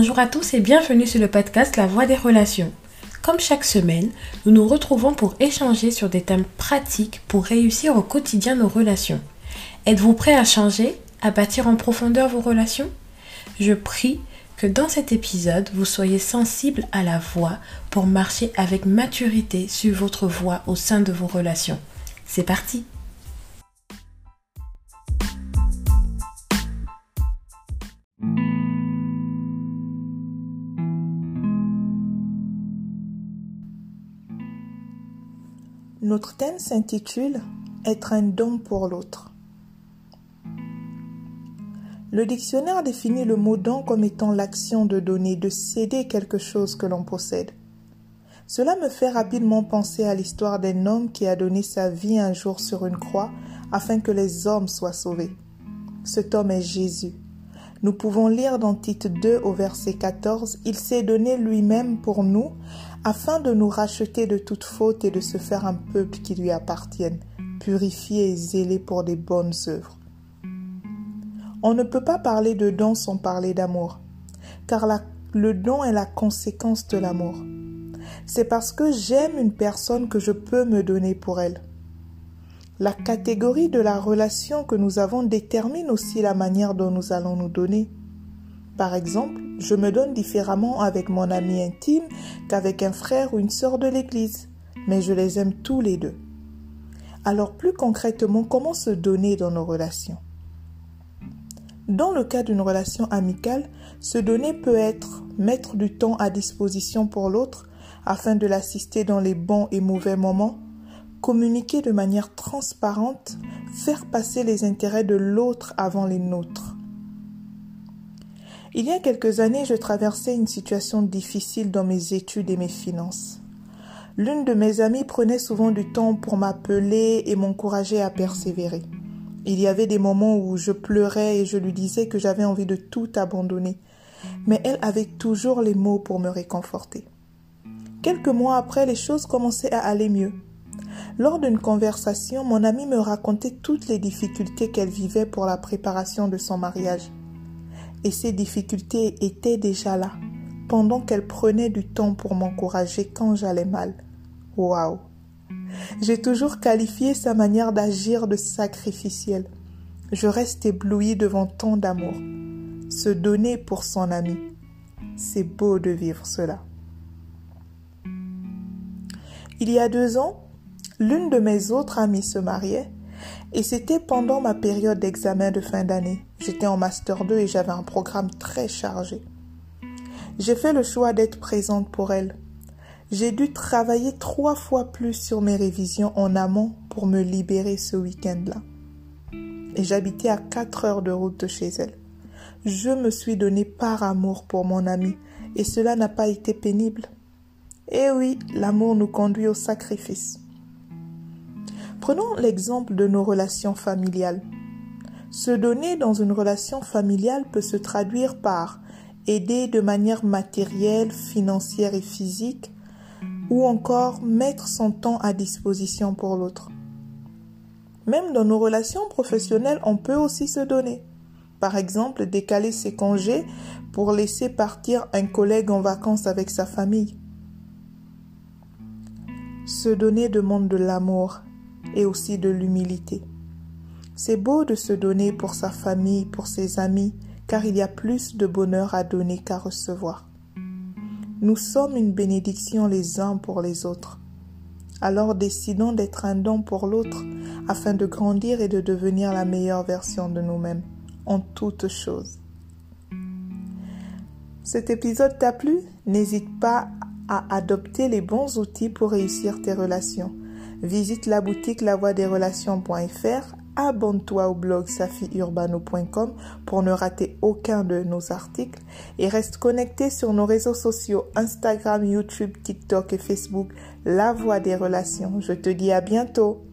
Bonjour à tous et bienvenue sur le podcast La Voix des relations. Comme chaque semaine, nous nous retrouvons pour échanger sur des thèmes pratiques pour réussir au quotidien nos relations. Êtes-vous prêt à changer, à bâtir en profondeur vos relations? Je prie que dans cet épisode, vous soyez sensible à la voix pour marcher avec maturité sur votre voix au sein de vos relations. C'est parti Notre thème s'intitule Être un don pour l'autre. Le dictionnaire définit le mot don comme étant l'action de donner, de céder quelque chose que l'on possède. Cela me fait rapidement penser à l'histoire d'un homme qui a donné sa vie un jour sur une croix afin que les hommes soient sauvés. Cet homme est Jésus. Nous pouvons lire dans Tite 2 au verset 14, Il s'est donné lui-même pour nous afin de nous racheter de toute faute et de se faire un peuple qui lui appartienne, purifié et zélé pour des bonnes œuvres. On ne peut pas parler de don sans parler d'amour, car le don est la conséquence de l'amour. C'est parce que j'aime une personne que je peux me donner pour elle. La catégorie de la relation que nous avons détermine aussi la manière dont nous allons nous donner. Par exemple, je me donne différemment avec mon ami intime qu'avec un frère ou une sœur de l'Église, mais je les aime tous les deux. Alors plus concrètement, comment se donner dans nos relations? Dans le cas d'une relation amicale, se donner peut être mettre du temps à disposition pour l'autre afin de l'assister dans les bons et mauvais moments, communiquer de manière transparente, faire passer les intérêts de l'autre avant les nôtres. Il y a quelques années, je traversais une situation difficile dans mes études et mes finances. L'une de mes amies prenait souvent du temps pour m'appeler et m'encourager à persévérer. Il y avait des moments où je pleurais et je lui disais que j'avais envie de tout abandonner, mais elle avait toujours les mots pour me réconforter. Quelques mois après, les choses commençaient à aller mieux. Lors d'une conversation, mon amie me racontait toutes les difficultés qu'elle vivait pour la préparation de son mariage et ces difficultés étaient déjà là, pendant qu'elle prenait du temps pour m'encourager quand j'allais mal. Waouh! J'ai toujours qualifié sa manière d'agir de sacrificielle. Je reste éblouie devant tant d'amour. Se donner pour son ami. C'est beau de vivre cela. Il y a deux ans, l'une de mes autres amies se mariait et c'était pendant ma période d'examen de fin d'année. J'étais en Master 2 et j'avais un programme très chargé. J'ai fait le choix d'être présente pour elle. J'ai dû travailler trois fois plus sur mes révisions en amont pour me libérer ce week-end-là. Et j'habitais à quatre heures de route de chez elle. Je me suis donné par amour pour mon amie et cela n'a pas été pénible. Eh oui, l'amour nous conduit au sacrifice. Prenons l'exemple de nos relations familiales. Se donner dans une relation familiale peut se traduire par aider de manière matérielle, financière et physique, ou encore mettre son temps à disposition pour l'autre. Même dans nos relations professionnelles, on peut aussi se donner. Par exemple, décaler ses congés pour laisser partir un collègue en vacances avec sa famille. Se donner demande de l'amour et aussi de l'humilité. C'est beau de se donner pour sa famille, pour ses amis, car il y a plus de bonheur à donner qu'à recevoir. Nous sommes une bénédiction les uns pour les autres. Alors décidons d'être un don pour l'autre afin de grandir et de devenir la meilleure version de nous-mêmes en toutes choses. Cet épisode t'a plu? N'hésite pas à adopter les bons outils pour réussir tes relations. Visite la boutique lavoidesrelations.fr, abonne-toi au blog safiurbano.com pour ne rater aucun de nos articles et reste connecté sur nos réseaux sociaux Instagram, YouTube, TikTok et Facebook, La Voix des Relations. Je te dis à bientôt.